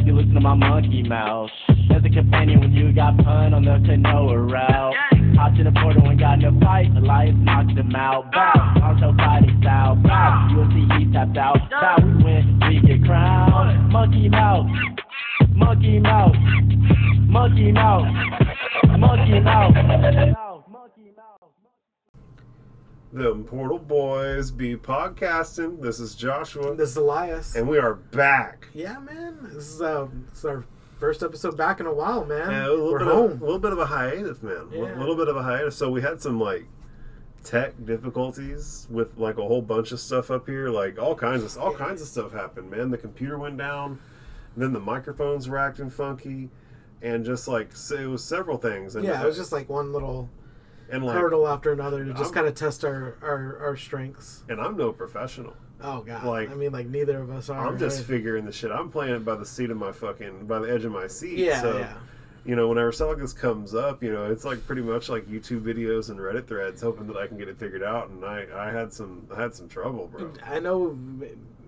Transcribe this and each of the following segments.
up, you listen to my monkey mouth. As a companion when you got pun on the canoa route. Hot to the border when got no fight, Elias knocked him out. Bow, Naruto fighting style. Bow, UFC he tapped out. Bow, we win, we get crowned. Monkey mouth, monkey mouth, monkey mouth, monkey mouth. Monkey mouth. The Portal Boys be podcasting. This is Joshua, This is Elias. and we are back. yeah, man. This is, uh, this is our first episode back in a while, man. Yeah, a little We're bit home. Of, a little bit of a hiatus, man. A Yeah. little bit of a hiatus. So we had some like tech difficulties with like a whole bunch of stuff up here. Like all kinds of all kinds of stuff happened, man. The computer went down, then the microphones were acting funky, and just like so it was several things. And yeah, it was just like one little and like hurdle after another to just kind of test our, our, our strengths. and I'm no professional. Oh, God. Like, I mean, like, neither of us are. I'm just right? figuring the shit. I'm playing it by the seat of my fucking by the edge of my seat. Yeah, so, yeah. You know, whenever something like this comes up, you know, it's like pretty much like YouTube videos and Reddit threads, hoping that I can get it figured out. And I, I had some, I had some trouble, bro. I know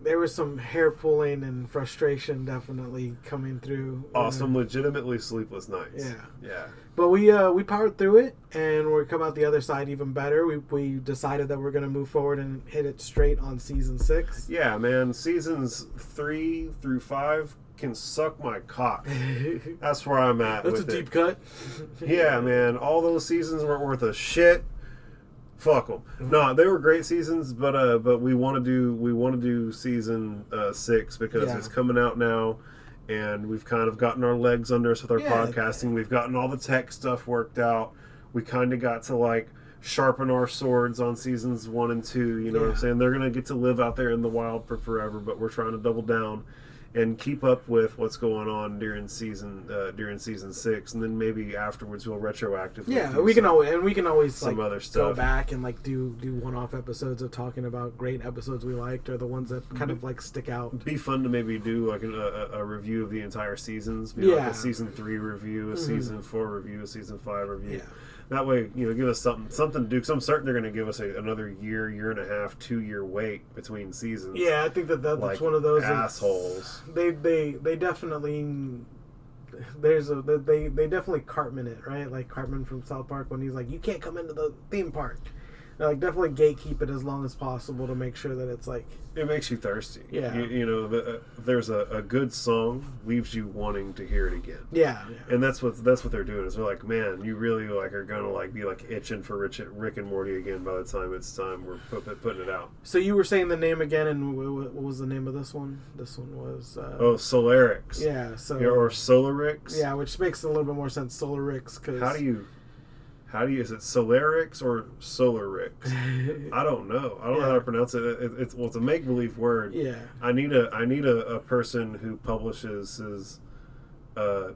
there was some hair pulling and frustration definitely coming through. Awesome, legitimately sleepless nights. Yeah. yeah. But we uh, we powered through it, and we come out the other side even better. We, we decided that we're going to move forward and hit it straight on season six. Yeah, man. Seasons three through five can suck my cock. That's where I'm at. That's a with deep it. cut. Yeah, man. All those seasons weren't worth a shit. Fuck them. No, they were great seasons, but uh, but we want to do we want to do season uh, six because Yeah. it's coming out now, and we've kind of gotten our legs under us with our Yeah. podcasting. We've gotten all the tech stuff worked out. We kind of got to like sharpen our swords on seasons one and two. You know what I'm saying? They're gonna get to live out there in the wild for forever, but we're trying to double down and keep up with what's going on during season uh, during season six, and then maybe afterwards we'll retroactively. Yeah, we can always and we can always some like other go back and like do do one off episodes of talking about great episodes we liked or the ones that kind of like stick out. be fun to maybe do like an, a, a review of the entire seasons. Like Yeah. a season three review, a Mhm. season four review, a season five review. Yeah. That way, you know, give us something something to do. Because I'm certain they're going to give us a, another year, year and a half, two year wait between seasons. Yeah, I think that that's Like one of those assholes. They they they definitely there's a they they definitely Cartman it right like Cartman from South Park when he's like you can't come into the theme park. Like definitely gatekeep it as long as possible to make sure that it's like It makes you thirsty. Yeah. You, you know, the, uh, there's a, a good song leaves you wanting to hear it again. yeah, yeah. And that's what that's what they're doing. Is they're like, man, you really like are gonna like be like itching for Rich, Rick and Morty again by the time it's time we're put, putting it out. So you were saying the name again, and wh- wh- what was the name of this one? This one was uh, Oh, Solaricks. yeah. So Yeah, or Solaricks. yeah, which makes a little bit more sense. Solaricks, because How do you, how do you? Is it Solaricks or Solaricks? I don't know. I don't know how to pronounce it. it it's well, it's a make believe word. yeah, I need a I need a, a person who publishes his uh,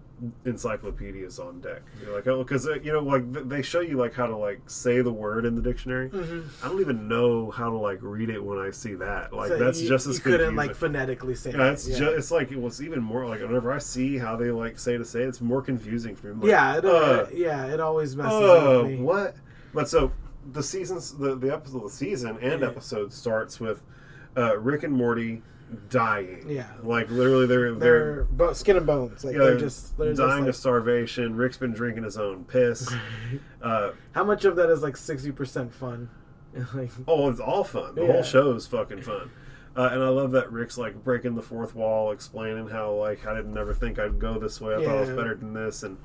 encyclopedias on deck. You're like, oh, because uh, you know, like th- they show you like how to like say the word in the dictionary. Mhm. I don't even know how to like read it when I see that. Like So that's you, just as you couldn't like phonetically say yeah, it. it's yeah. just it's like it was even more like whenever I see how they like say to say it's more confusing for me. Like, yeah, it, uh, uh, yeah, it always messes Oh, up me. what? But so the seasons, the the episode, the season and episode starts with uh, Rick and Morty dying. Yeah. like literally they're They're they're, skin and bones. Like yeah, they're they're just they're dying just of starvation. Rick's been drinking his own piss. uh, how much of that is like sixty percent fun? like, oh, it's all fun. The Yeah. whole show is fucking fun. Uh, and I love that Rick's like breaking the fourth wall, explaining how like I didn't never think I'd go this way. I thought I was better than this, and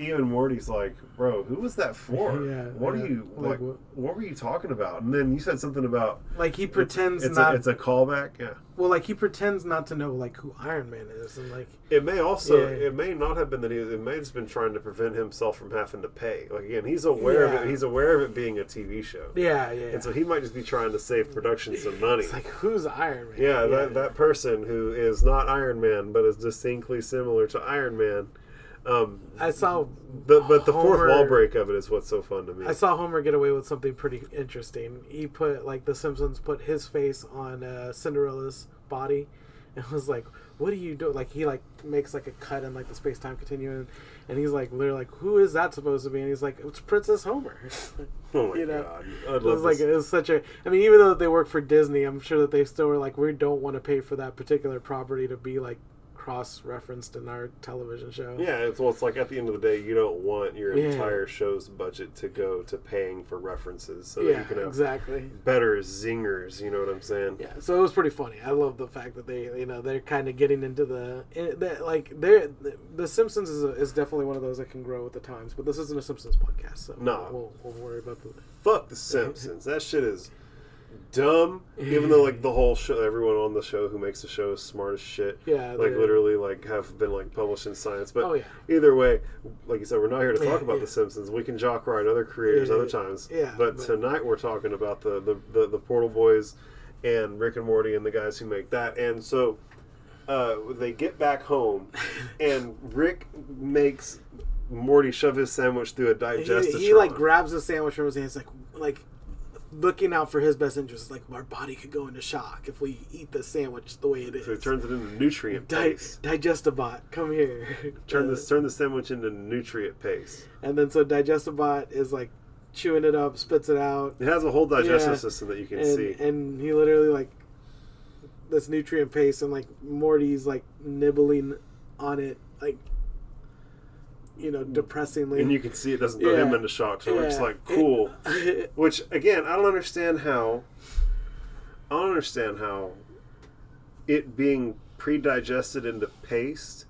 even Morty's like, "Bro, who was that for? Yeah, what yeah. are you Like, what- what? were you talking about?" And then you said something about like he pretends it's not. A, it's a callback. Yeah, well, like he pretends not to know like who Iron Man is, and like it may also Yeah. it may not have been that he it may have just been trying to prevent himself from having to pay. Like again, he's aware of it. He's aware of it being a TV show, yeah, yeah. and so he might just be trying to save production some money. it's like who's Iron Man? Yeah, that, that person who is not Iron Man but is distinctly similar to Iron Man. Um, I saw the, but the fourth wall break of it is what's so fun to me. I saw Homer get away with something pretty interesting. He put like the Simpsons put his face on uh, Cinderella's body, and was like, "What do you do?" Like he like makes like a cut in like the space time continuum, and he's like, literally like, "Who is that supposed to be?" And he's like, "It's Princess Homer." oh my you know, god, it love was like it was such a. I mean, even though they work for Disney, I'm sure that they still were like, "We don't want to pay for that particular property to be like cross referenced in our television show. Yeah, it's well, it's like at the end of the day, you don't want your Yeah. entire show's budget to go to paying for references, so that yeah, you can have exactly. better zingers. You know what I'm saying? Yeah, so it was pretty funny. I love the fact that they, you know, they're kind of getting into the, eh, that, like, they're the Simpsons is, a, is definitely one of those that can grow with the times. But this isn't a Simpsons podcast, so No. we'll, we'll worry about the. Fuck the Simpsons. that shit is dumb. Even though like the whole show, everyone on the show who makes the show is smart as shit. Yeah, like they're- literally like have been like published in science. But Oh, yeah. either way, like you said, we're not here to talk Yeah, about yeah. the Simpsons. We can jock ride other creators Yeah, other times. Yeah, But, but- tonight we're talking about the, the the the Portal Boys and Rick and Morty and the guys who make that. And so uh, they get back home, and Rick makes Morty shove his sandwich through a digestive. He, he like grabs a sandwich from his hand. hands, like like looking out for his best interest. Like our body could go into shock if we eat the sandwich the way it is. So he turns it into nutrient Di- paste. Digestibot, come here. Turn this turn the sandwich into nutrient paste. and then so Digestibot is like chewing it up, spits it out, It has a whole digestive Yeah. system that you can and see. and he literally like this nutrient paste, and like Morty's like nibbling on it, like you know, mm. depressingly. and you can see it doesn't throw Yeah. him into shock. So it's like cool. Which again, I don't understand how. I don't understand how it being pre-digested into paste,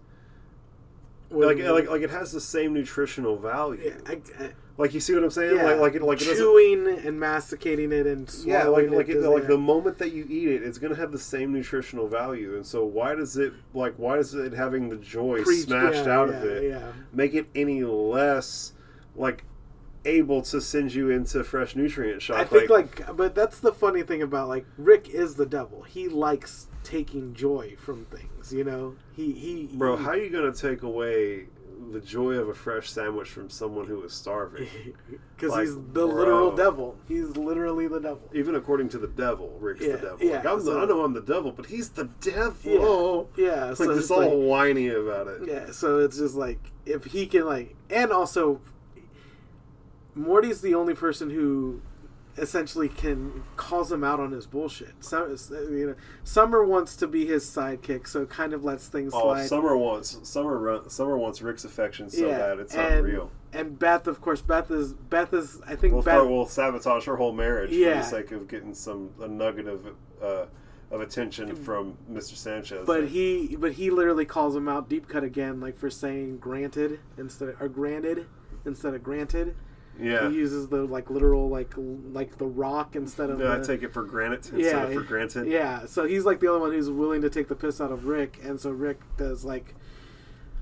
like like like it has the same nutritional value. yeah, I, I, Like you see what I'm saying? yeah, Like like it like chewing and masticating it and Yeah, swallowing like like it, like the moment that you eat it, it's gonna have the same nutritional value, and so why does it like why does it having the joy Preach- smashed yeah, out yeah, of it Yeah, make it any less like able to send you into fresh nutrient shock? I think like, but that's the funny thing about like Rick is the devil. He likes taking joy from things. You know, he he. bro, he, how are you gonna take away the joy of a fresh sandwich from someone who is starving? Because like, he's the bro. literal devil. He's literally the devil. Even according to the devil, Rick's Yeah, the devil. yeah, like, I'm the, I know I'm the devil, but he's the devil. Yeah, yeah. Like So just it's all like, whiny about it. yeah. So it's just like if he can like, and also, Morty's the only person who essentially can calls him out on his bullshit. So you know, Summer wants to be his sidekick, so it kind of lets things Oh, slide. Summer wants Summer run, Summer wants Rick's affection so bad it's and, unreal. And Beth, of course, Beth is Beth is I think We'll, Beth. we'll sabotage her whole marriage for the sake of getting some a nugget of uh, of attention from Mr. Sanchez. but he but he literally calls him out deep cut again, like for saying granted instead of, or granted instead of granted. Yeah, He uses the like literal like l- like the rock instead of yeah, I take it for granted instead yeah of for granted. Yeah, so he's like the only one who's willing to take the piss out of Rick, and so Rick does like,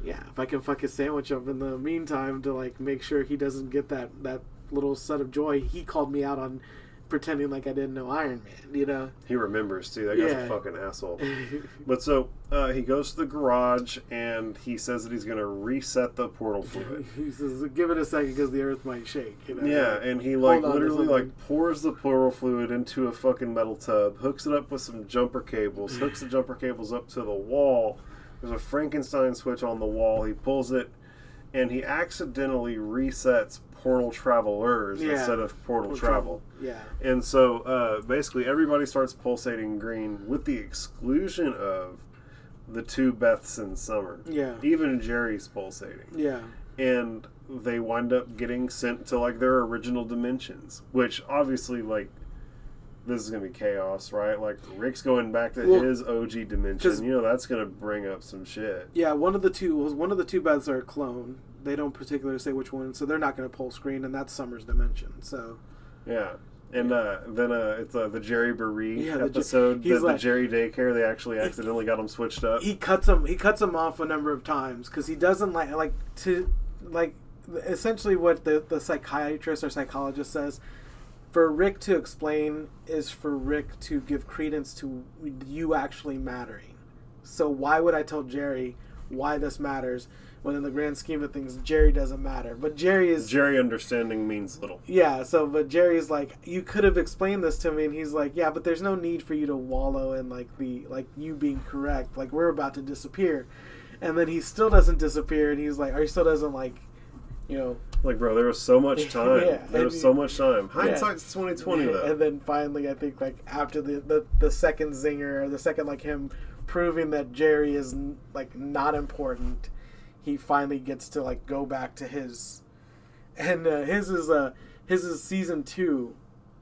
yeah, if I can fuck his sandwich up in the meantime to like make sure he doesn't get that that little set of joy. He called me out on pretending like I didn't know Iron Man, you know. He remembers too. That guy's Yeah. a fucking asshole. But so uh, he goes to the garage and he says that he's going to reset the portal fluid. he says, "Give it a second because the Earth might shake." You know? Yeah, and he like Hold literally like pours the portal fluid into a fucking metal tub, hooks it up with some jumper cables, hooks the jumper cables up to the wall. There's a Frankenstein switch on the wall. He pulls it, and he accidentally resets portal travelers Yeah. instead of portal travel. Yeah. And so uh, basically, everybody starts pulsating green, with the exclusion of the two Beths in summer. Yeah. Even Jerry's pulsating Yeah. and they wind up getting sent to like their original dimensions which obviously like this is gonna be chaos right like rick's going back to Well, his OG dimension you know that's gonna bring up some shit Yeah, one of the two one of the two Beths are a clone. They don't particularly say which one, so they're not going to pull screen, and that's Summer's dimension. So yeah and uh, then uh, it's uh, the Jerryboree Yeah, the Jer- episode, the, he's the Jerry daycare. They actually accidentally got him switched up. he cuts him. He cuts him off a number of times because he doesn't like like to like essentially what the the psychiatrist or psychologist says. For Rick to explain is for Rick to give credence to you actually mattering. So why would I tell Jerry why this matters when in the grand scheme of things Jerry doesn't matter? But Jerry is Jerry understanding means little. Yeah, so but Jerry's like, you could have explained this to me, and he's like, yeah, but there's no need for you to wallow in like the like you being correct. Like we're about to disappear, and then he still doesn't disappear, and he's like, or he still doesn't like, you know, Like, bro, there was so much time. Yeah, there was so much time. Hindsight's twenty twenty though. and then finally, I think like after the the, the second zinger or the second like him proving that Jerry is like not important, he finally gets to like go back to his, and uh, his is uh his is season two.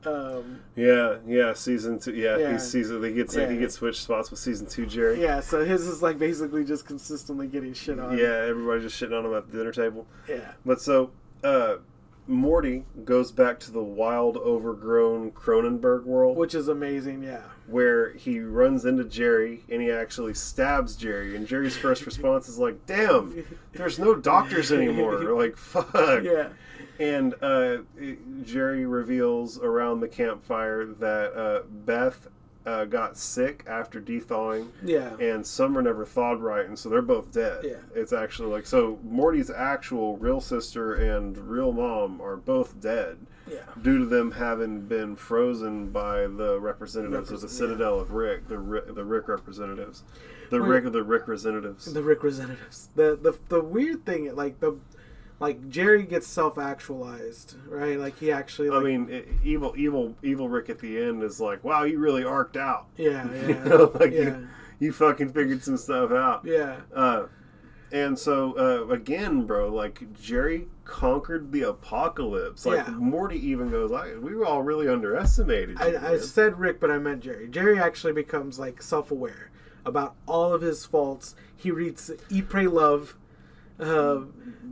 Um, Yeah, yeah, season two. Yeah, Yeah. he's season. He gets he Yeah. gets switched spots with season two, Jerry. yeah, so his is like basically just consistently getting shit on. Yeah, everybody just shitting on him at the dinner table. yeah, But so, uh, Morty goes back to the wild, overgrown Cronenberg world, which is amazing. Yeah, where he runs into Jerry and he actually stabs Jerry. And Jerry's first response is like, "Damn, there's no doctors anymore." like, fuck. yeah, And uh, Jerry reveals around the campfire that uh, Beth uh, got sick after thawing, yeah, and Summer never thawed right, and so they're both dead. Yeah. It's actually like so. Morty's actual real sister and real mom are both dead yeah. due to them having been frozen by the representatives of the Citadel of Rick, the Rick, the Rick representatives, the Wait. Rick, the Rick representatives. The Rick representatives. The the the weird thing, like the like Jerry gets self actualized, right? Like he actually. I mean, e- evil, evil, evil Rick at the end is like, "Wow, you really arced out." yeah, You yeah, know, like yeah, you, you fucking figured some stuff out. yeah. Uh, and so uh, again, bro, like Jerry conquered the apocalypse. Like Yeah. Morty even goes, I, "We were all really underestimated." I, I said Rick, but I meant Jerry. Jerry actually becomes like self aware about all of his faults. He reads Eat, Pray, Love. Uh,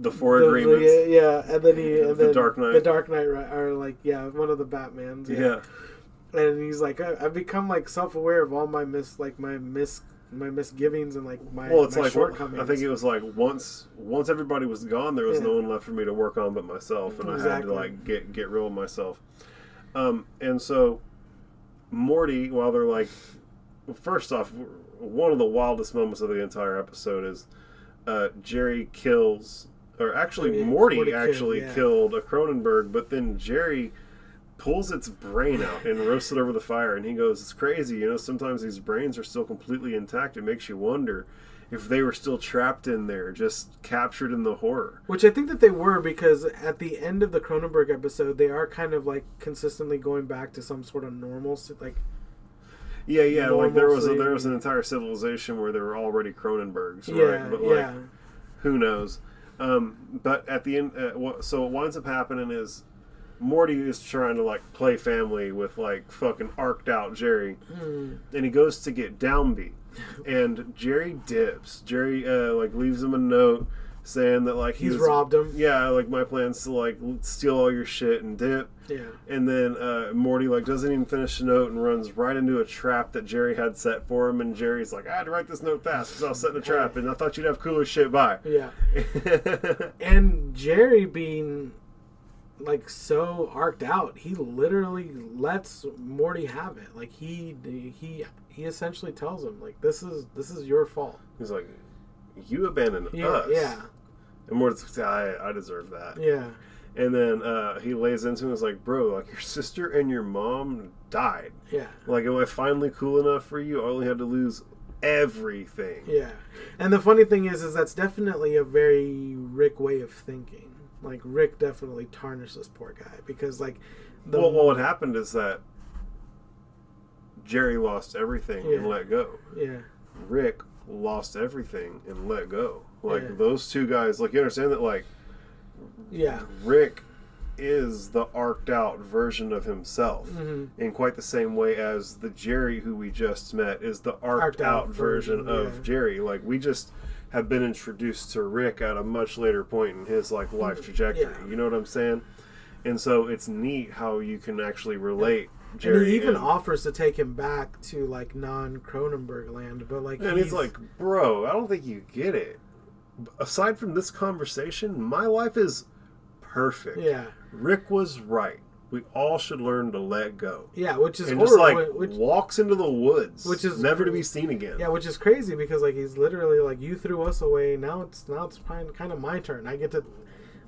the four the- agreements. Yeah, yeah, and then he and The then Dark Knight. The Dark Knight, are like yeah, one of the Batmans. yeah. and he's like, I, I've become like self aware of all my mis like my mis my misgivings and like my Well, it's my like shortcomings. I think it was like once once everybody was gone, there was Yeah. no one left for me to work on but myself, and I had to like get get real of myself. Um, and so Morty, while they're like, first off, one of the wildest moments of the entire episode is uh, Jerry kills, or actually Morty, Morty killed, actually yeah. killed a Cronenberg, but then Jerry pulls its brain out and roasts it over the fire and he goes it's crazy you know sometimes these brains are still completely intact it makes you wonder if they were still trapped in there just captured in the horror Which I think that they were because at the end of the Cronenberg episode, they are kind of like consistently going back to some sort of normal, like yeah yeah like there was a, there was an entire civilization where there were already cronenbergs yeah, right but like yeah, who knows? Um, but at the end uh, what, so what winds up happening is morty is trying to like play family with like fucking arced out jerry. Hmm. and he goes to get downbeat. And jerry dips. Jerry uh, like leaves him a note saying that like he he's was- robbed him. yeah like my plan's to like steal all your shit and dip Yeah, and then uh, morty like doesn't even finish the note and runs right into a trap that jerry had set for him and jerry's like i had to write this note fast because i was setting a trap and i thought you'd have cooler shit by yeah. And Jerry being like so arced out, he literally lets Morty have it. Like he he he essentially tells him like this is this is your fault. he's like you abandoned Yeah, us yeah, and morty's like i, I deserve that yeah, And then uh, he lays into him and is like, bro, like your sister and your mom died. yeah. Like, am I finally cool enough for you? I only had to lose everything. Yeah, and the funny thing is, is that's definitely a very Rick way of thinking. Like Rick definitely tarnished this poor guy because, like, the well, well, what happened is that Jerry lost everything and let go. yeah, Rick lost everything and let go. Like Yeah. those two guys, like you understand that, like yeah, Rick is the arced out version of himself Mhm. in quite the same way as the Jerry who we just met is the arced, Arced out, out version, version, of yeah. Jerry. Like we just have been introduced to Rick at a much later point in his like life trajectory. Yeah. You know what I'm saying? And so it's neat how you can actually relate Jerry. and he even and, offers to take him back to like non Cronenberg land, but like, and it's like, bro, I don't think you get it. Aside from this conversation, my life is perfect. yeah, Rick was right. We all should learn to let go. yeah, which is and just like which, walks into the woods, which is- never to be seen again. yeah, which is crazy because like he's literally like, you threw us away. Now it's now it's kind of my turn. I get to,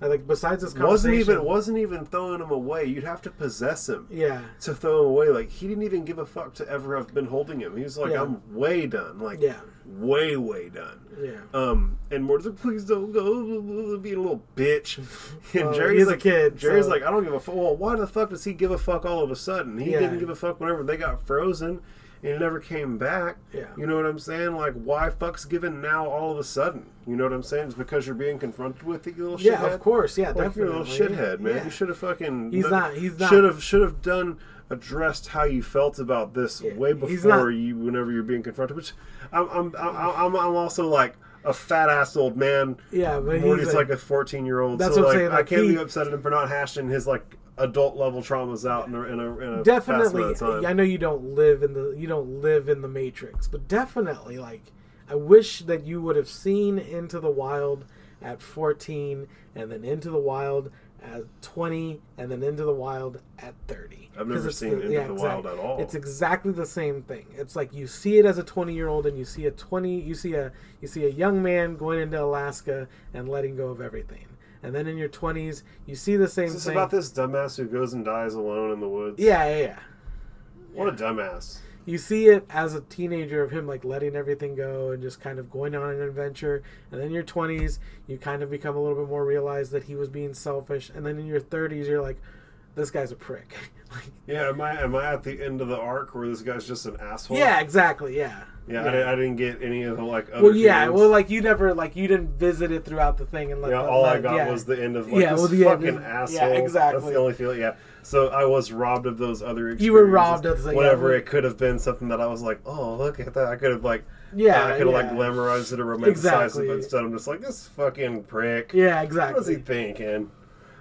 I, like, besides this conversation, wasn't even wasn't even throwing him away. You'd have to possess him yeah, to throw him away. Like he didn't even give a fuck to ever have been holding him. He was like, Yeah. I'm way done. Like yeah, way way done. yeah. Um, and Morty's like, please don't go, being a little bitch. And Well, Jerry's he's a kid, Jerry's so- like, I don't give a fuck. Well, why the fuck does he give a fuck all of a sudden? He Yeah. didn't give a fuck whenever they got frozen. And he never came back. Yeah. You know what I'm saying? Like, why fuck's given now all of a sudden? You know what I'm saying? It's because you're being confronted with it, you little Yeah, shithead. Yeah, of course. Yeah, Like you're a definitely. little shithead, man. Yeah. You should have fucking. He's not- he's not- Should have should have done addressed how you felt about this Yeah, way before you. Whenever you're being confronted, which I'm I'm I'm, I'm, also like. A fat ass old man. Yeah, but Morty's he's like a 14 year old. That's so what I'm like, saying, I can't he- be upset at him for not hashing his like adult level traumas out in a, in a, in a definitely amount of time. i know you don't live in the you don't live in the matrix but definitely like i wish that you would have seen into the wild at 14 and then into the wild at 20 and then into the wild at 30 I've never seen Into the Wild at all. it's exactly the same thing it's like you see it as a 20 year old and you see a 20 you see a you see a young man going into alaska and letting go of everything and then in your 20s you see the same Is this thing. about this dumbass who goes and dies alone in the woods? yeah yeah yeah. What a dumbass. you see it as a teenager of him like letting everything go and just kind of going on an adventure. And then in your 20s you kind of become a little bit more realized that he was being selfish. And then in your 30s you're like this guy's a prick. Like, Yeah, am I am I at the end of the arc where this guy's just an asshole? yeah exactly yeah Yeah, I, didn't, I didn't get any of the like other well yeah feelings. well like you never like you didn't visit it throughout the thing and like. yeah, the- all I got yeah. was the end of like Yeah, this well, the fucking is- asshole. yeah, That's exactly. the only feeling. Yeah. So I was robbed of those other. Experiences. You were robbed of the- whatever we- it could have been. Something that I was like, oh look at that. I could have like. Yeah, I could have like yeah. glamorized it or romanticized Exactly. it, but instead I'm just like this fucking prick. yeah exactly. What was he thinking?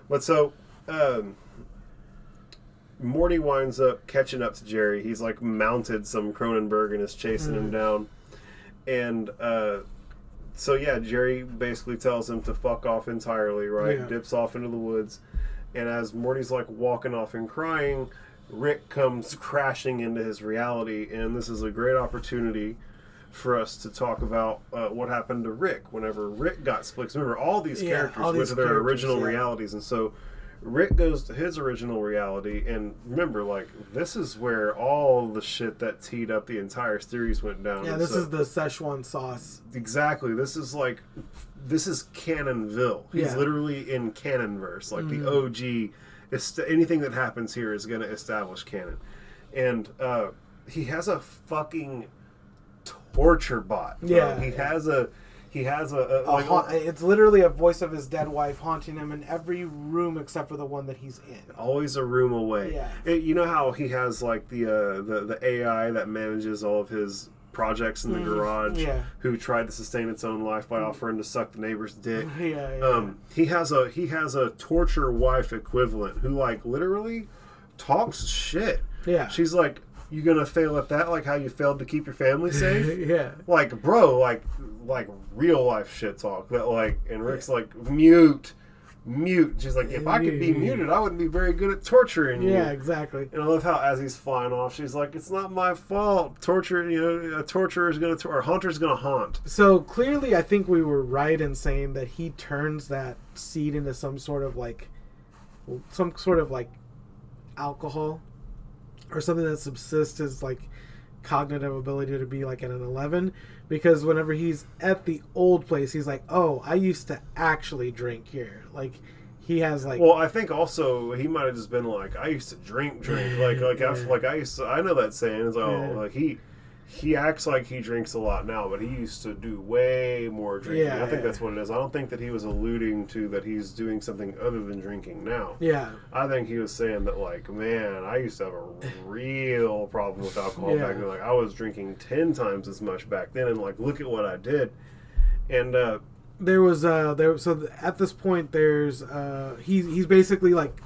But so, um, Morty winds up catching up to Jerry. He's like mounted some Cronenberg and is chasing him Mm. down. And uh, so, yeah, Jerry basically tells him to fuck off entirely, right? Yeah. Dips off into the woods. And as Morty's like walking off and crying, Rick comes crashing into his reality. And this is a great opportunity for us to talk about uh, what happened to Rick whenever Rick got split. Remember, all these Yeah, characters all went to their original yeah. realities, and so Rick goes to his original reality. And remember, like this is where all the shit that teed up the entire series went down. yeah And this so- is the szechuan sauce exactly. This is like this is Canonville. He's Yeah. Mm-hmm. literally in Canonverse, like the OG. Est- anything that happens here is going to establish canon, and uh, he has a fucking torture bot. bro. Yeah. he has a he has a, a, A like, ha- it's literally a voice of his dead wife haunting him in every room except for the one that he's in. always a room away. Yeah. It- you know how he has like the uh, the the AI that manages all of his projects in the garage, Mm-hmm. yeah. who tried to sustain its own life by offering to suck the neighbor's dick. Yeah, yeah. Um, he has a he has a torture wife equivalent who like literally talks shit. Yeah. She's like, "You gonna fail at that? Like how you failed to keep your family safe?" yeah. like, bro, like like real life shit talk. That like, and Rick's like, mute, mute. She's like, if I could be muted, I wouldn't be very good at torturing you. Yeah, exactly. And I love how as he's flying off, she's like, "It's not my fault. Torture, you know, a torturer is gonna, or a hunter's gonna haunt." So clearly, I think we were right in saying that he turns that seed into some sort of like, some sort of like alcohol, or something that subsists his like cognitive ability to be like at an 11 because whenever he's at the old place he's like oh i used to actually drink here like he has like Well, I think also he might have just been like, "I used to drink, drink, like, like, I, Yeah. like I used to." I know that saying. It's like, oh, Yeah. oh, like he. He acts like he drinks a lot now, but he used to do way more drinking. Yeah, I think yeah. that's what it is. I don't think that he was alluding to that he's doing something other than drinking now. yeah I think he was saying that, like, man, I used to have a real problem with alcohol Yeah. back then. Like, I was drinking 10 times as much back then, and, like, look at what I did. And, uh, there was uh there so at this point there's uh he's he's basically like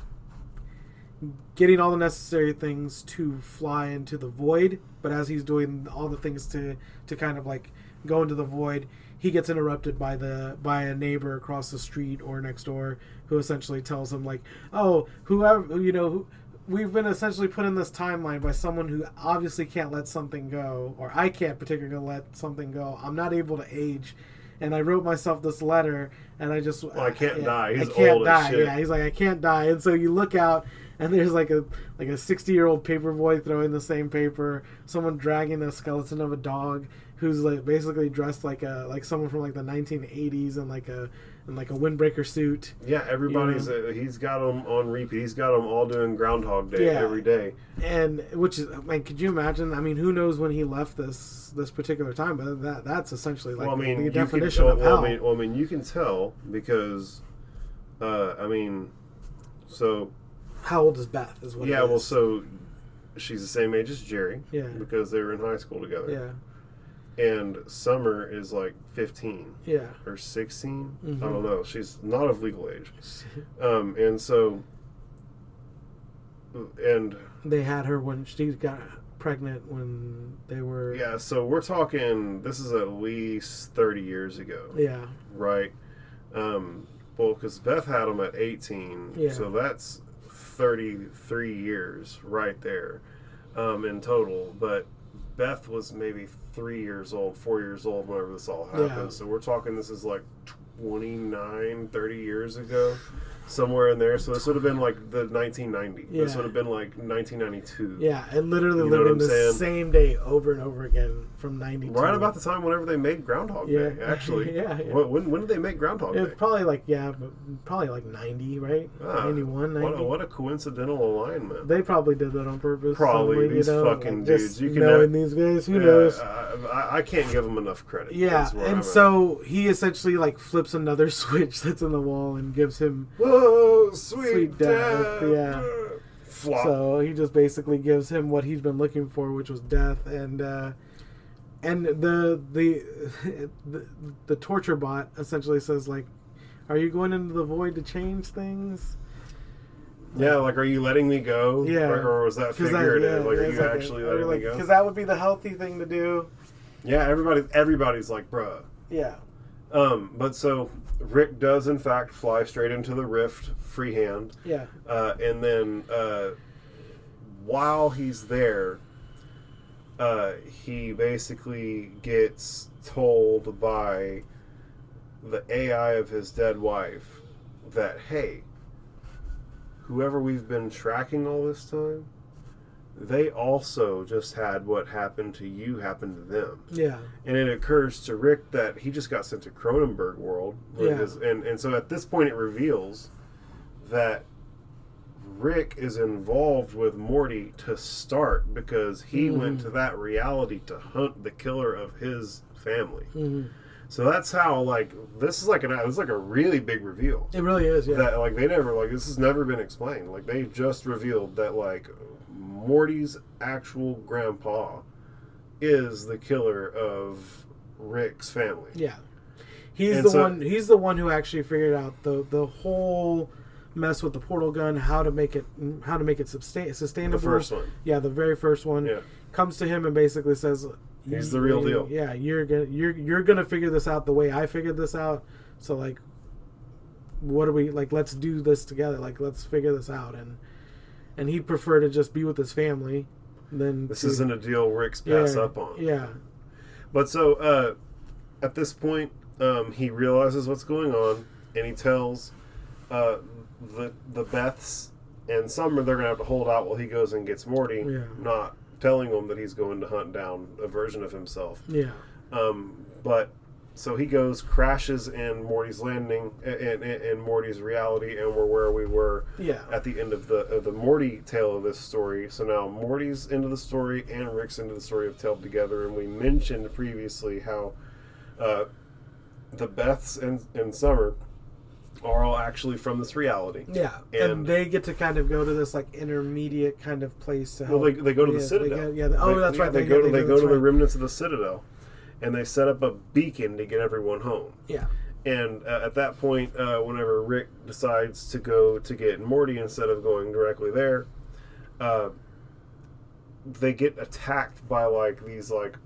getting all the necessary things to fly into the void but as he's doing all the things to to kind of like go into the void he gets interrupted by the by a neighbor across the street or next door who essentially tells him like oh whoever you know who, we've been essentially put in this timeline by someone who obviously can't let something go or i can't particularly let something go i'm not able to age and I wrote myself this letter, and I just I can't die. He's I can't old as die. shit. Yeah, he's like I can't die, and so you look out, and there's like a like a sixty year old paper boy throwing the same paper, someone dragging a skeleton of a dog, who's like basically dressed like a like someone from like the 1980s and like a in like a windbreaker suit. Yeah, everybody's uh, he's got them on repeat. He's got them all doing Groundhog Day Yeah. every day. and which is like could you imagine i mean who knows when he left this this particular time but that that's essentially like well, I mean, the you definition can, of well, hell I mean, well, I mean, you can tell because, uh, I mean, so how old is beth is what yeah, well, so she's the same age as Jerry. Yeah. because they were in high school together. yeah and Summer is like fifteen yeah or 16 Mhm. I don't know. She's not of legal age, um, and so, and they had her when she got pregnant when they were yeah, so we're talking. This is at least thirty years ago. yeah right? Um, well, because Beth had them at 18, Yeah. so that's 33 years right there um, in total. But Beth was maybe three years old, four years old whenever this all happened. Yeah. So we're talking this is like 29, 30 years ago, somewhere in there. So this would have been like the 1990. This would have been like 1992. yeah and literally You know living what the saying? same day over and over again from 92 Right about the time whenever they made Groundhog Yeah. Day, actually. Yeah, yeah. When, when, did they make Groundhog it Day? probably like yeah probably like 90 right Ah, 91 90 What a, what a coincidental alignment. they probably did that on purpose Probably, these you know, fucking like, dudes. You can knowing never- these guys who Yeah, knows I, I can't give them enough credit. Yeah, where I'm and at. so he essentially like flips another switch that's in the wall and gives him. Whoa, sweet, Sweet death, death, yeah. Flop. So he just basically gives him what he's been looking for, which was death, and uh, and the the the, the torture bot essentially says like, "Are you going into the void to change things?" yeah, like, are you letting me go? Yeah. or, or was that figurative? yeah, like, are you actually letting like, me go? Because that would be the healthy thing to do. Yeah, everybody, everybody's like, bruh. Yeah. Um, but so Rick does in fact fly straight into the rift freehand. Yeah. Uh, and then uh, while he's there, uh, he basically gets told by the AI of his dead wife that, hey, whoever we've been tracking all this time, they also just had what happened to you happen to them. Yeah. And it occurs to Rick that he just got sent to Cronenberg world. Yeah. his- and, and so at this point, it reveals that Rick is involved with Morty to start because he Mhm. went to that reality to hunt the killer of his family. hmm So that's how, like, this is like an, it's like a really big reveal. It really is. Yeah. That, like, they never, like, this has never been explained. Like, they just revealed that, like, Morty's actual grandpa is the killer of Rick's family. Yeah, he's And the so- one. He's the one who actually figured out the the whole mess with the portal gun, how to make it how to make it sustain, sustainable. The first one. Yeah, the very first one Yeah. comes to him and basically says, He's the real deal. Yeah, you're gonna you're you're gonna figure this out the way I figured this out. So like, what do we like? Let's do this together. Like, let's figure this out. And and he'd prefer to just be with his family than This to- isn't a deal Rick's pass yeah, up on. Yeah, But so, uh, at this point, um, he realizes what's going on, and he tells uh, the the Beths and Summer they're gonna have to hold out while he goes and gets Morty, Yeah. not telling him that he's going to hunt down a version of himself. yeah, Um, but so he goes, crashes in Morty's landing, in, in, Morty's reality, and we're where we were yeah. at the end of the of the Morty tale of this story. So now Morty's into the story and Rick's into the story of tailed together, and we mentioned previously how uh, the Beths and, and Summer are all actually from this reality. Yeah, and, And- they get to kind of go to this like intermediate kind of place to help. Well, they, they go to the yeah, Citadel. Get, yeah, they- oh, They- that's right. They, They, go they go that's to the remnants of the Citadel, and they set up a beacon to get everyone home. Yeah, And uh, at that point, uh, whenever Rick decides to go to get Morty instead of going directly there, uh, they get attacked by like these like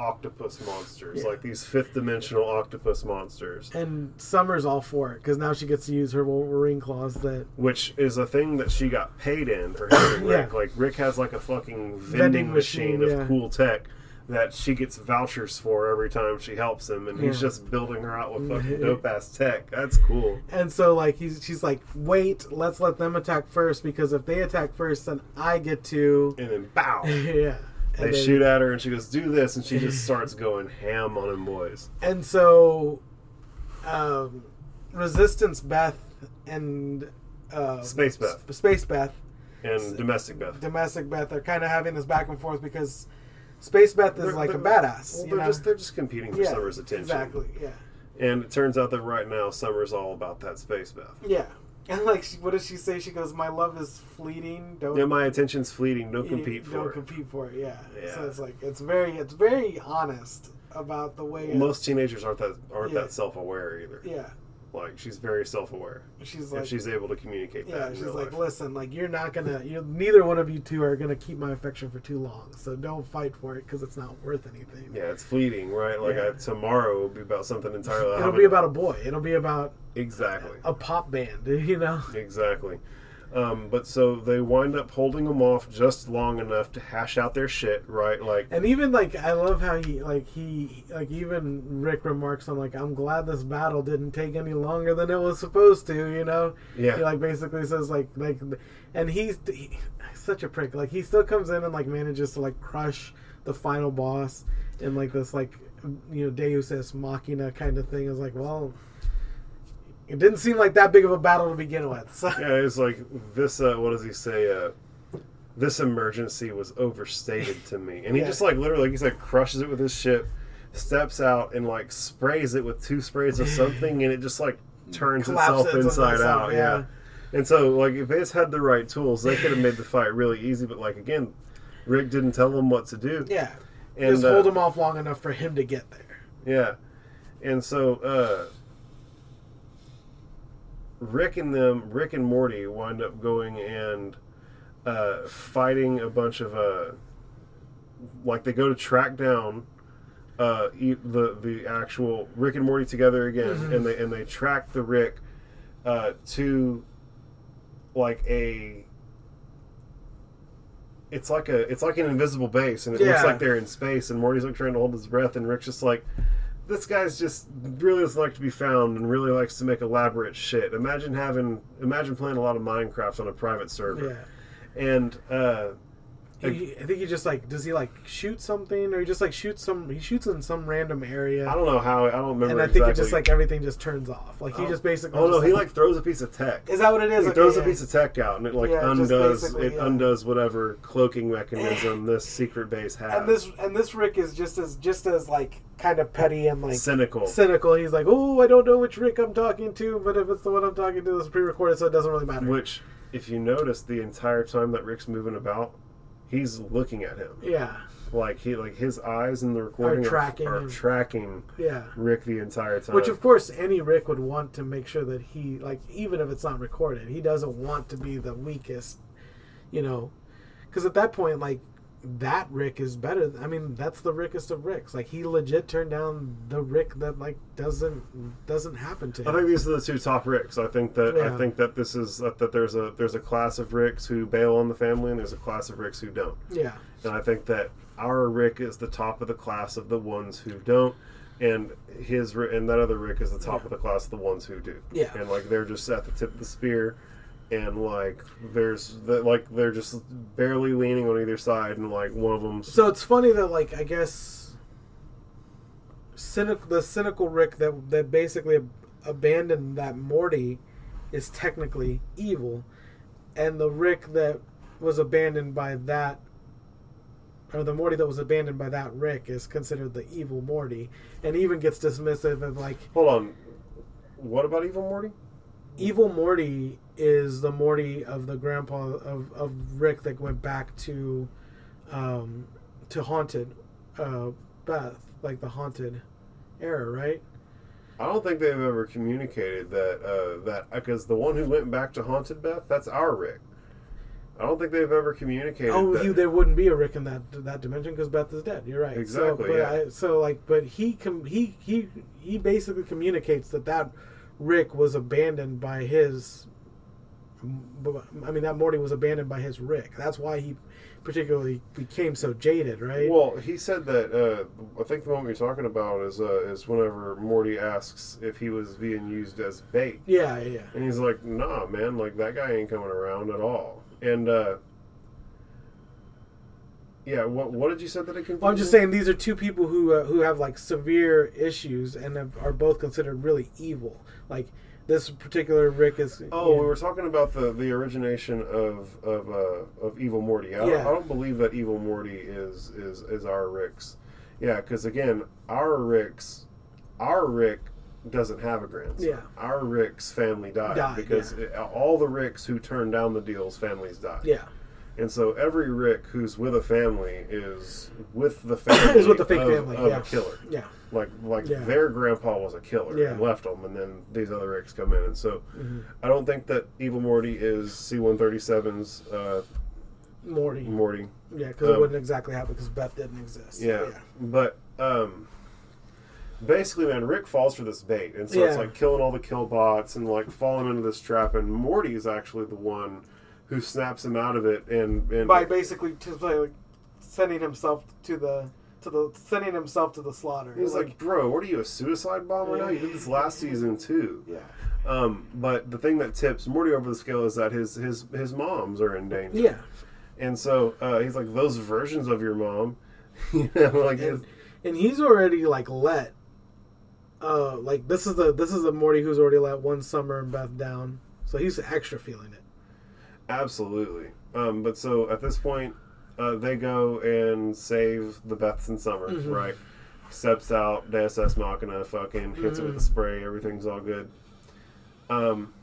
octopus monsters, Yeah. like these fifth dimensional octopus monsters, and Summer's all for it because now she gets to use her Wolverine claws. That which is a thing that she got paid in for helping Yeah. Rick. Like Rick has like a fucking vending, Vending machine, machine, of yeah. cool tech. That she gets vouchers for every time she helps him, and he's Yeah. just building her out with fucking dope ass tech. That's cool. and so like he's she's like, wait, let's let them attack first because if they attack first, then I get to. And then bow. yeah, They then- shoot at her and she goes, "Do this," and she just starts going ham on them boys. And so, um, Resistance Beth and uh, Space Beth. S- Space Beth, And domestic Beth. Domestic Beth are kind of having this back and forth because Space Beth is They're- like a they're- badass. Well, they're know? just they're just competing for yeah, Summer's attention. Exactly. Yeah. And it turns out that right now Summer's all about that space Beth. Yeah. And like, she, what does she say? She goes, "My love is fleeting. Don't Yeah, my attention's fleeting. Don't compete for don't it. compete for it." Yeah. Yeah. So it's like it's very it's very honest about the way Most teenagers aren't that aren't Yeah. that self aware either. Yeah. Like she's very self aware. She's like If she's able to communicate Yeah, that in she's like, life. listen, like you're not gonna, you neither one of you two are gonna keep my affection for too long. So don't fight for it because it's not worth anything. Yeah, it's fleeting, right? Like Yeah. I, tomorrow will be about something entirely. It'll be about a boy. It'll be about exactly, a pop band. You know. exactly. Um, but so they wind up holding them off just long enough to hash out their shit, right? Like And even like, I love how he like he like even Rick remarks on like, I'm glad this battle didn't take any longer than it was supposed to. You know. Yeah. He like basically says like like, and he's he, such a prick. Like he still comes in and like manages to like crush the final boss in like this like you know Deus ex machina kind of thing. Is like well. It didn't seem like that big of a battle to begin with. So. yeah, it's like this. Uh, what does he say? Uh, this emergency was overstated to me, and he Yeah. just like literally, like he said, crushes it with his ship, steps out and like sprays it with two sprays of something, and it just like turns itself inside itself, out. yeah. Yeah. And so, like, if they just had the right tools, they could have made the fight really easy. But like again, Rick didn't tell them what to do. Yeah. And, Just uh, hold him off long enough for him to get there. Yeah. And so uh Rick and them Rick and Morty wind up going and uh fighting a bunch of uh like they go to track down uh the the actual Rick and Morty together again Mhm. and they and they track the Rick uh to like a it's like a it's like an invisible base and it looks like they're in space and Morty's like trying to hold his breath and Rick's just like this guy's just really doesn't like to be found and really likes to make elaborate shit. Imagine having imagine playing a lot of Minecraft on a private server. Yeah. And uh He, I think he just like does he like shoot something or he just like shoots some he shoots in some random area I don't know how I don't remember and I think exactly. it just like everything just turns off like he oh. just basically Oh no, just, he like throws a piece of tech. is that what it is He Okay, throws a piece of tech out and it like Yeah, undoes it yeah. undoes whatever cloaking mechanism this secret base has. and this and this Rick is just as just as like kind of petty and like cynical. cynical he's like oh I don't know which Rick I'm talking to but if it's the one I'm talking to it's pre-recorded so it doesn't really matter Which, if you notice, the entire time that Rick's moving about, he's looking at him. yeah Like he, like his eyes in the recording are tracking are, him. tracking yeah Rick the entire time. Which, of course, any Rick would want to make sure that he, like, even if it's not recorded, he doesn't want to be the weakest, you know. Because at that point, like, that Rick is better. I mean, that's the Rickest of Ricks. Like, he legit turned down the Rick that, like, doesn't doesn't happen to him. I think these are the two top Ricks. I think that Yeah. I think that this is that, that there's a there's a class of Ricks who bail on the family, and there's a class of Ricks who don't. yeah. And I think that our Rick is the top of the class of the ones who don't, and his and that other Rick is the top Yeah. of the class of the ones who do. Yeah. And like they're just at the tip of the spear, and like there's the, like they're just barely leaning on either side, and like one of them So it's funny that, like, I guess cynical, the cynical Rick that that basically ab- abandoned that Morty is technically evil, and the Rick that was abandoned by that, or the Morty that was abandoned by that Rick is considered the evil Morty, and even gets dismissive of like hold on. What about Evil Morty? evil Morty is the Morty of the grandpa of, of Rick that went back to um, to haunted uh, Beth, like the haunted era, right? I don't think they've ever communicated that uh, that because the one who went back to haunted Beth, that's our Rick. I don't think they've ever communicated. Oh, that. you, there wouldn't be a Rick in that that dimension because Beth is dead. You're right. Exactly, So, but yeah. I, so like, but he com- he he he basically communicates that that Rick was abandoned by his. I mean, that Morty was abandoned by his Rick. That's why he particularly became so jaded, right? Well, he said that. Uh, I think the one you're talking about is uh, is whenever Morty asks if he was being used as bait, yeah, yeah. and he's like, "Nah, man, like that guy ain't coming around at all." And uh, Yeah. What What did you say that it confused? Well, I'm just saying these are two people who uh, who have like severe issues and have, are both considered really evil. Like this particular Rick is. Oh, yeah. we were talking about the the origination of of uh, of Evil Morty. I, don't, Yeah. I don't believe that Evil Morty is is is our Rick's. Yeah, because again, our Rick's, our Rick doesn't have a grandson. Yeah. Our Rick's family died, Died, because it- all the Ricks who turned down the deals, families died. yeah, And so every Rick who's with a family is with the family is with the fake of, family. of yeah, a killer. Yeah, Like like Yeah. their grandpa was a killer Yeah. and left them, and then these other Ricks come in, and so Mhm. I don't think that Evil Morty is C-137's uh, Morty. Morty. Yeah, because Um, it wouldn't exactly happen because Beth didn't exist. Yeah, but um, basically, man, Rick falls for this bait, and so it's like killing all the kill bots and like falling into this trap. And Morty is actually the one who snaps him out of it, and, and by basically just like sending himself to the to the sending himself to the slaughter. he's like, "Bro, what are you, a suicide bomber now? You did this last season too." yeah, Um, but the thing that tips Morty over the scale is that his his his moms are in danger. yeah, And so uh, he's like, those versions of your mom, you know, like and, and he's already like let. Uh, like this is the this is the Morty who's already let one summer and Beth down, so he's extra feeling it. absolutely. Um, but so at this point, uh, they go and save the Beths and Summer, Mhm. right? Steps out, Deus Ex Machina, fucking hits it with the Mhm. spray, everything's all good. Um,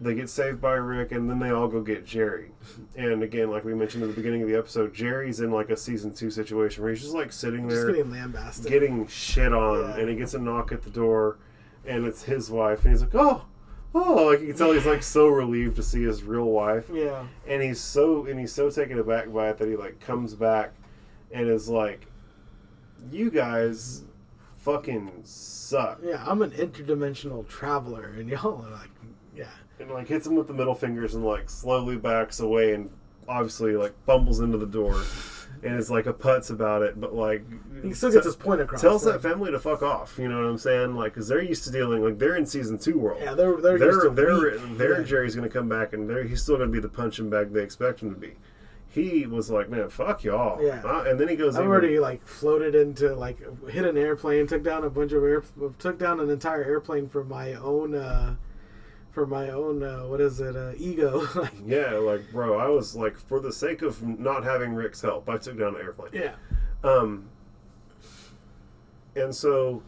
they get saved by Rick, and then they all go get Jerry. And again, like we mentioned at the beginning of the episode, Jerry's in like a season two situation where he's just like sitting Just there. getting lambasted. getting shit on, Yeah. and he gets a knock at the door, and it's his wife, and he's like, "Oh, oh!" Like you can tell, he's like so relieved to see his real wife, yeah, and he's so and he's so taken aback by it that he like comes back, and is like, "You guys, fucking suck," yeah. I'm an interdimensional traveler, and y'all are like, yeah, and like hits him with the middle fingers, and like slowly backs away, and obviously like bumbles into the door. And is like a putz about it, but like he still gets his point across. tells like, that family to fuck off. You know what I'm saying? Like, because they're used to dealing like they're in season two world. Yeah, they're they're they're they're, they're Yeah. Jerry's gonna come back and they're, he's still gonna be the punching bag they expect him to be. He was like, man, fuck y'all. Yeah. Uh, and then he goes, even- already like floated into like hit an airplane, took down a bunch of air, took down an entire airplane for my own, uh, for my own, uh, what is it, uh, ego. Like, yeah, like bro, I was like, for the sake of not having Rick's help, I took down an airplane. yeah, Um, and so.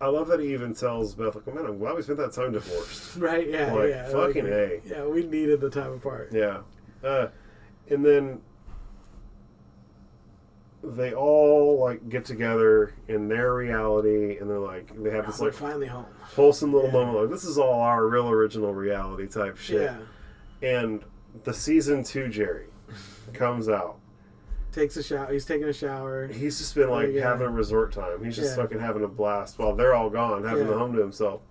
I love that he even tells Beth, like, man, I'm glad we spent that time divorced. right, yeah, Like, yeah, fucking like, A. yeah. We needed the time apart. Yeah. Uh, and then they all like get together in their reality and they're like they have this We're like finally home. wholesome little Yeah. moment like this is all our real original reality type shit. Yeah, And the season two Jerry comes out. takes a shower. He's taking a shower. He's just been like Oh, yeah. having a resort time. He's just fucking having a blast while they're all gone, having the home to himself.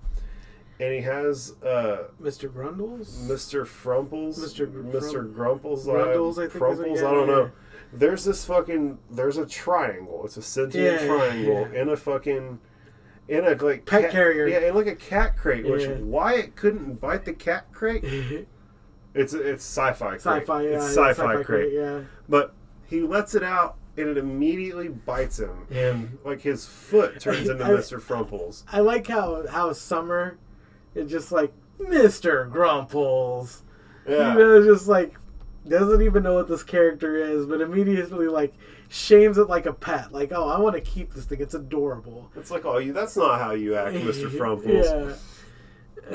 And he has uh, Mr. Grundles. Mr. Frumples, Mr. Gr- Mr. Grumples, Grundles, I Crumples, it, I don't know. There's this fucking, there's a triangle. It's a sentient Yeah, triangle yeah. in a fucking, in a like Pet cat- carrier. Yeah, in like a cat crate. Which Yeah. why it couldn't bite the cat crate? It's it's sci-fi. Crate. sci-fi, yeah, It's yeah, sci-fi, crate. yeah. But he lets it out. And it immediately bites him, and like his foot turns into I- Mr. Frumples. I like how how Summer is just like Mr. Grumples. Yeah, You know, just like doesn't even know what this character is, but immediately like shames it like a pet. Like, oh, I want to keep this thing. It's adorable. it's like, oh, you, that's not how you act, Mr. Frumples. yeah.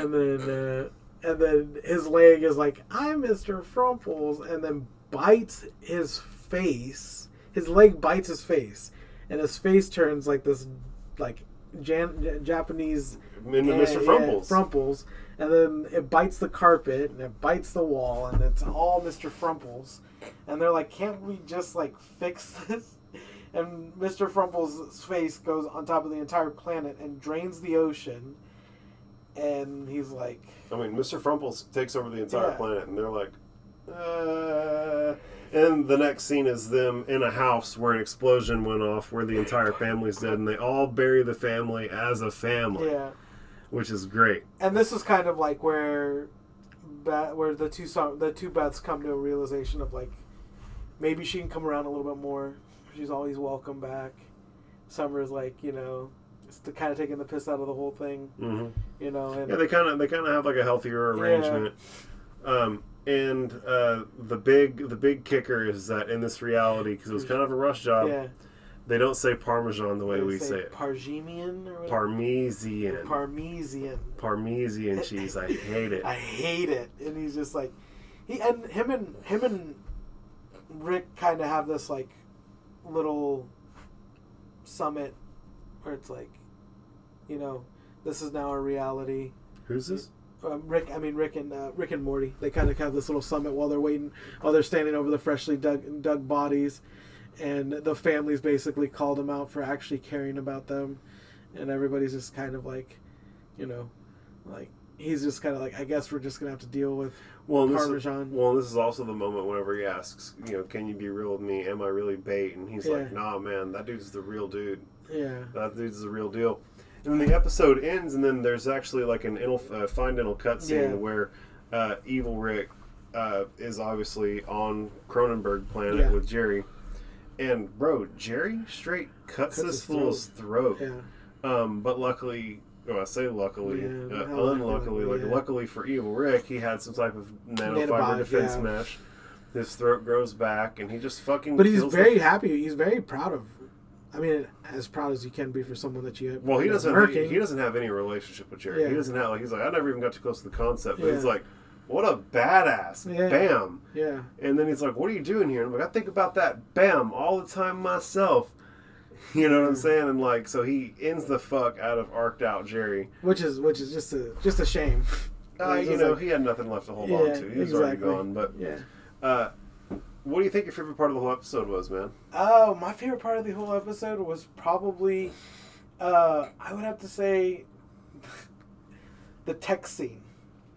And then uh, and then his leg is like, I'm Mr. Frumples, and then bites his face. His leg bites his face, and his face turns like this, like Jan- Japanese Into yeah, Mr. yeah, Frumples. Frumples, and then it bites the carpet and it bites the wall, and it's all Mr. Frumples. And they're like, "Can't we just like fix this?" And Mr. Frumples' face goes on top of the entire planet and drains the ocean. And he's like, I mean, Mr. Frumples takes over the entire Yeah. planet, and they're like, uh... and the next scene is them in a house where an explosion went off, where the entire family's dead, and they all bury the family as a family, "Yeah." Which is great. And this is kind of like where, Beth, where the two song, the two Beths come to a realization of like, maybe she can come around a little bit more. She's always welcome back. Summer's like you know, just to kind of taking the piss out of the whole thing. hmm You know, and Yeah, they kind of they kind of have like a healthier arrangement. Um, and uh, the big the big kicker is that in this reality, because it was kind of a rush job, yeah, they don't say Parmesan the way we say it. Pargemian or whatever. Parmesan, Parmesan. Parmesan cheese. I hate it. I hate it. And he's just like, he and him and him and Rick kind of have this like little summit where it's like, you know, this is now a reality. Who's this? Um, Rick, I mean Rick and uh, Rick and Morty. They kind of have this little summit while they're waiting, while they're standing over the freshly dug dug bodies, and the families basically called them out for actually caring about them, and everybody's just kind of like, you know, like he's just kind of like, I guess we're just gonna have to deal with Well, and this is, Parmesan. well, this is also the moment whenever he asks, you know, can you be real with me? Am I really bait? And he's like, Nah, man, that dude's the real dude. yeah, That dude's the real deal. And then the episode ends, and then there's actually like an intel, uh, fine dental cutscene Yeah. where uh, Evil Rick uh, is obviously on Cronenberg planet Yeah. with Jerry. And bro, Jerry straight cuts, Cuts this his fool's throat. yeah, Um, but luckily, well, I say luckily, Yeah, uh, unluckily, like yeah. luckily for Evil Rick, he had some type of nanofiber Nanobot, defense mesh. His throat grows back, and he just fucking. but he's kills the- very happy. He's very proud of. I mean, as proud as you can be for someone that you. Well, he doesn't. murking. He doesn't have any relationship with Jerry. He doesn't have like he's like I never even got too close to the concept. But he's like, what a badass! Yeah. Bam! Yeah, And then he's like, what are you doing here? And I'm like, I think about that bam all the time myself. You know what I'm saying? And like, so he ends the fuck out of arced out Jerry. which is which is just a just a shame. Uh, you know, like- he had nothing left to hold Yeah, on to. He was already gone. But yeah. uh, what do you think your favorite part of the whole episode was, man? Oh, my favorite part of the whole episode was probably, uh, I would have to say, the text scene.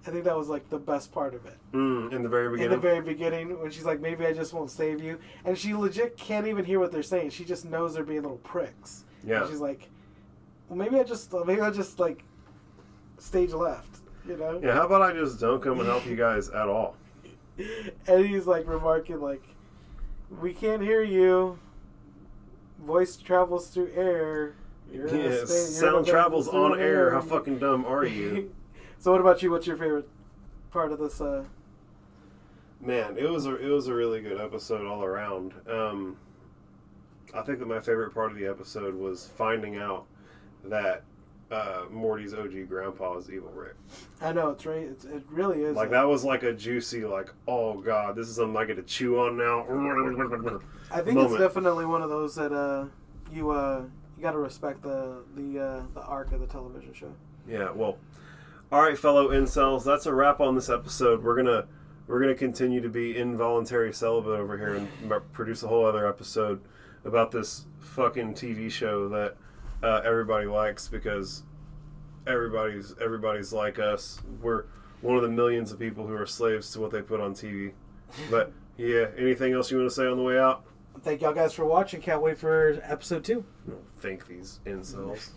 I think that was like the best part of it. Mm, in the very beginning. In the very beginning, when she's like, "Maybe I just won't save you," and she legit can't even hear what they're saying. She just knows they're being little pricks. yeah. And she's like, "Well, maybe I just, maybe I just like, stage left," you know. Yeah. How about I just don't come and help you guys at all? and he's like remarking like we can't hear you voice travels through air You're Yeah, sound travels on air. How fucking dumb are you? so what about you what's your favorite part of this uh Man, it was a it was a really good episode all around. Um, I think that my favorite part of the episode was finding out that uh, Morty's OG grandpa is Evil Rick. i know it's right it's, it really is Like that was like a juicy like oh god this is something I get to chew on now. i think it's definitely one of those that uh you uh you got to respect the the uh the arc of the television show Yeah, well, all right, fellow incels, that's a wrap on this episode. We're gonna we're gonna continue to be involuntary celibate over here and produce a whole other episode about this fucking TV show that uh, everybody likes because everybody's everybody's like us. We're one of the millions of people who are slaves to what they put on TV. But yeah, anything else you want to say on the way out? thank y'all guys for watching can't wait for episode two Thank these incels.